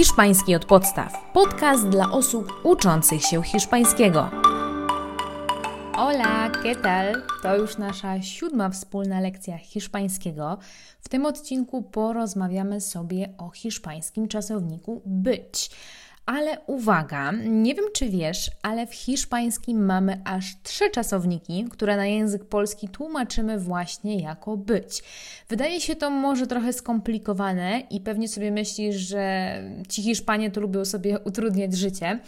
Hiszpański od podstaw. Podcast dla osób uczących się hiszpańskiego. Hola, ¿qué tal? To już nasza siódma wspólna lekcja hiszpańskiego. W tym odcinku porozmawiamy sobie o hiszpańskim czasowniku być. Ale uwaga, nie wiem czy wiesz, ale w hiszpańskim mamy aż trzy czasowniki, które na język polski tłumaczymy właśnie jako być. Wydaje się to może trochę skomplikowane i pewnie sobie myślisz, że ci Hiszpanie to lubią sobie utrudniać życie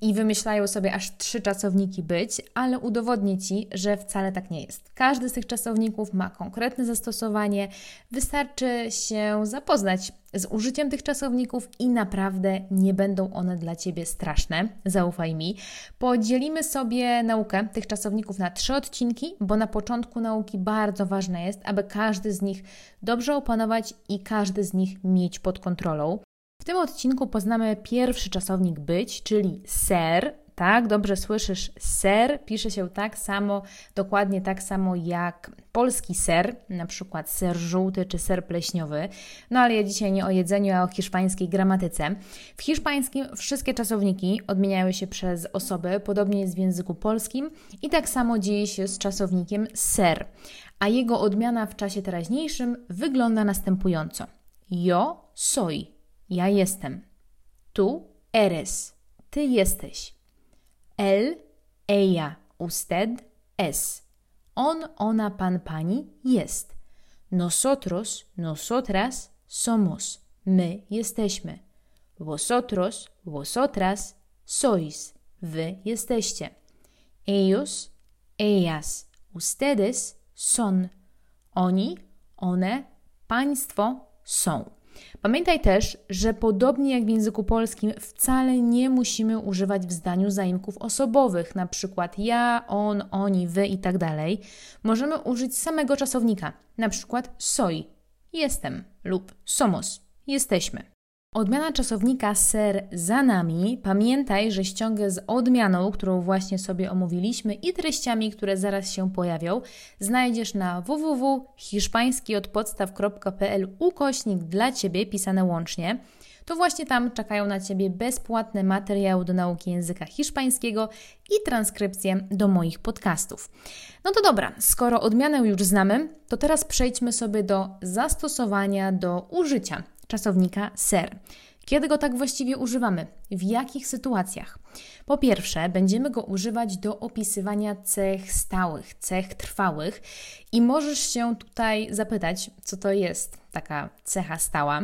i wymyślają sobie aż trzy czasowniki być, ale udowodnię Ci, że wcale tak nie jest. Każdy z tych czasowników ma konkretne zastosowanie, wystarczy się zapoznać z użyciem tych czasowników i naprawdę nie będą one dla Ciebie straszne. Zaufaj mi. Podzielimy sobie naukę tych czasowników na trzy odcinki, bo na początku nauki bardzo ważne jest, aby każdy z nich dobrze opanować i każdy z nich mieć pod kontrolą. W tym odcinku poznamy pierwszy czasownik być, czyli ser, tak, dobrze słyszysz, ser pisze się tak samo, dokładnie tak samo jak polski ser, na przykład ser żółty czy ser pleśniowy. No ale ja dzisiaj nie o jedzeniu, a o hiszpańskiej gramatyce. W hiszpańskim wszystkie czasowniki odmieniają się przez osoby, podobnie jest w języku polskim i tak samo dzieje się z czasownikiem ser, a jego odmiana w czasie teraźniejszym wygląda następująco. Yo soy, ja jestem. Tu eres, ty jesteś. Él, ella, usted, es. On, ona, pan, pani jest. Nosotros, nosotras somos. My jesteśmy. Vosotros, vosotras sois. Wy jesteście. Ellos, ellas, ustedes son. Oni, one, państwo są. Pamiętaj też, że podobnie jak w języku polskim, wcale nie musimy używać w zdaniu zaimków osobowych, na przykład ja, on, oni, wy i tak. Możemy użyć samego czasownika, na przykład soy, jestem lub somos, jesteśmy. Odmiana czasownika ser za nami. Pamiętaj, że ściągę z odmianą, którą właśnie sobie omówiliśmy i treściami, które zaraz się pojawią, znajdziesz na www.hiszpańskiodpodstaw.pl ukośnik dla Ciebie pisane łącznie. To właśnie tam czekają na Ciebie bezpłatne materiały do nauki języka hiszpańskiego i transkrypcje do moich podcastów. No to dobra, skoro odmianę już znamy, to teraz przejdźmy sobie do zastosowania, do użycia czasownika ser. Kiedy go tak właściwie używamy? W jakich sytuacjach? Po pierwsze, będziemy go używać do opisywania cech stałych, cech trwałych i możesz się tutaj zapytać, co to jest taka cecha stała.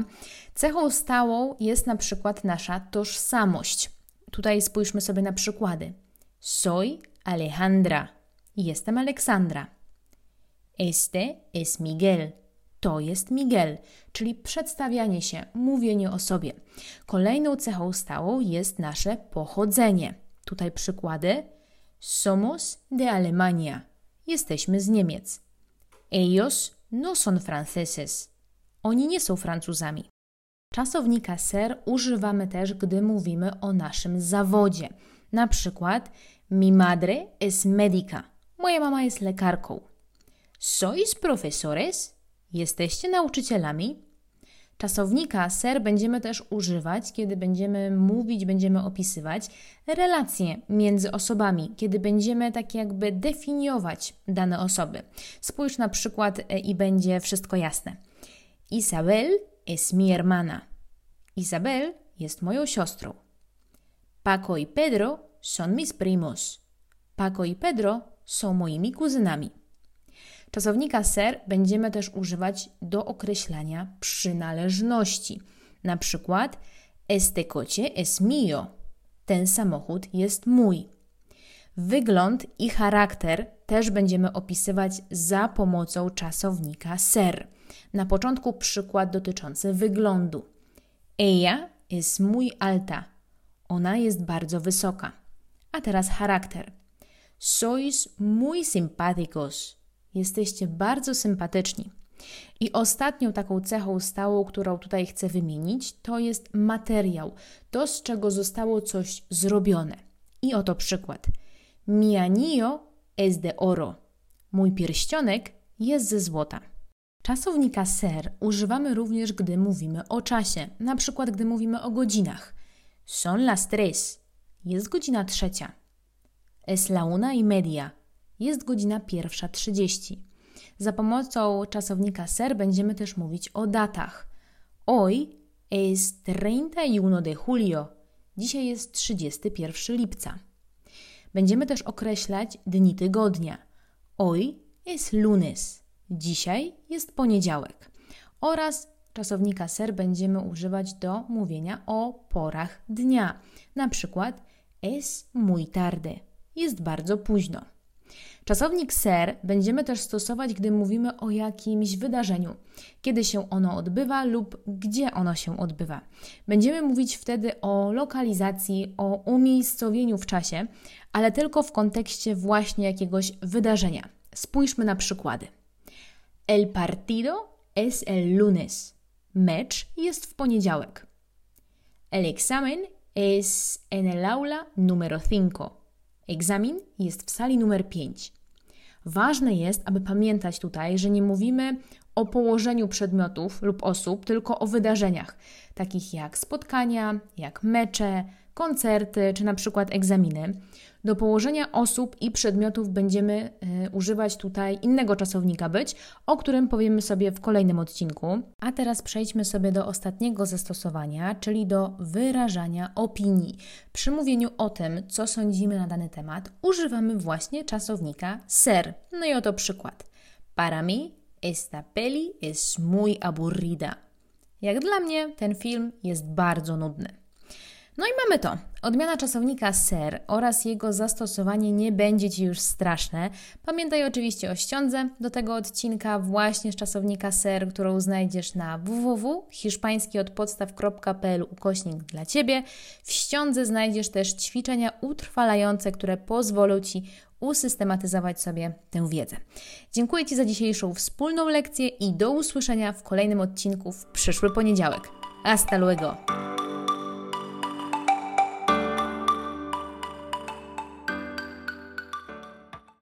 Cechą stałą jest na przykład nasza tożsamość. Tutaj spójrzmy sobie na przykłady. Soy Alejandra. Jestem Aleksandra. Este es Miguel. To jest Miguel, czyli przedstawianie się, mówienie o sobie. Kolejną cechą stałą jest nasze pochodzenie. Tutaj przykłady. Somos de Alemania. Jesteśmy z Niemiec. Ellos no son franceses. Oni nie są Francuzami. Czasownika ser używamy też, gdy mówimy o naszym zawodzie. Na przykład, mi madre es médica. Moja mama jest lekarką. ¿Sois profesores? Jesteście nauczycielami? Czasownika ser będziemy też używać, kiedy będziemy mówić, będziemy opisywać relacje między osobami, kiedy będziemy tak jakby definiować dane osoby. Spójrz na przykład e, i będzie wszystko jasne. Isabel es mi hermana. Isabel jest moją siostrą. Paco y Pedro son mis primos. Paco y Pedro są moimi kuzynami. Czasownika ser będziemy też używać do określania przynależności. Na przykład este coche es mío. Ten samochód jest mój. Wygląd i charakter też będziemy opisywać za pomocą czasownika ser. Na początku przykład dotyczący wyglądu. Ella es muy alta. Ona jest bardzo wysoka. A teraz charakter. Sois muy simpáticos. Jesteście bardzo sympatyczni. I ostatnią taką cechą stałą, którą tutaj chcę wymienić, to jest materiał, to z czego zostało coś zrobione. I oto przykład. Mi anillo es de oro. Mój pierścionek jest ze złota. Czasownika ser używamy również, gdy mówimy o czasie, na przykład gdy mówimy o godzinach. Son las tres. Jest godzina trzecia. Es la una y media. Jest godzina pierwsza trzydzieści. Za pomocą czasownika ser będziemy też mówić o datach. Hoy es 31 de julio. Dzisiaj jest 31 lipca. Będziemy też określać dni tygodnia. Hoy es lunes. Dzisiaj jest poniedziałek. Oraz czasownika ser będziemy używać do mówienia o porach dnia. Na przykład es muy tarde. Jest bardzo późno. Czasownik ser będziemy też stosować, gdy mówimy o jakimś wydarzeniu, kiedy się ono odbywa lub gdzie ono się odbywa. Będziemy mówić wtedy o lokalizacji, o umiejscowieniu w czasie, ale tylko w kontekście właśnie jakiegoś wydarzenia. Spójrzmy na przykłady. El partido es el lunes. Mecz jest w poniedziałek. El examen es en el aula número 5. Egzamin jest w sali numer 5. Ważne jest, aby pamiętać tutaj, że nie mówimy o położeniu przedmiotów lub osób, tylko o wydarzeniach, takich jak spotkania, jak mecze, koncerty czy na przykład egzaminy. Do położenia osób i przedmiotów będziemy y, używać tutaj innego czasownika być, o którym powiemy sobie w kolejnym odcinku. A teraz przejdźmy sobie do ostatniego zastosowania, czyli do wyrażania opinii. Przy mówieniu o tym, co sądzimy na dany temat, używamy właśnie czasownika ser. No i oto przykład. Para mí esta peli es muy aburrida. Jak dla mnie ten film jest bardzo nudny. No i mamy to. Odmiana czasownika ser oraz jego zastosowanie nie będzie Ci już straszne. Pamiętaj oczywiście o ściądze do tego odcinka właśnie z czasownika ser, którą znajdziesz na www.hiszpańskiodpodstaw.pl ukośnik dla Ciebie. W ściądze znajdziesz też ćwiczenia utrwalające, które pozwolą Ci usystematyzować sobie tę wiedzę. Dziękuję Ci za dzisiejszą wspólną lekcję i do usłyszenia w kolejnym odcinku w przyszły poniedziałek. Hasta luego!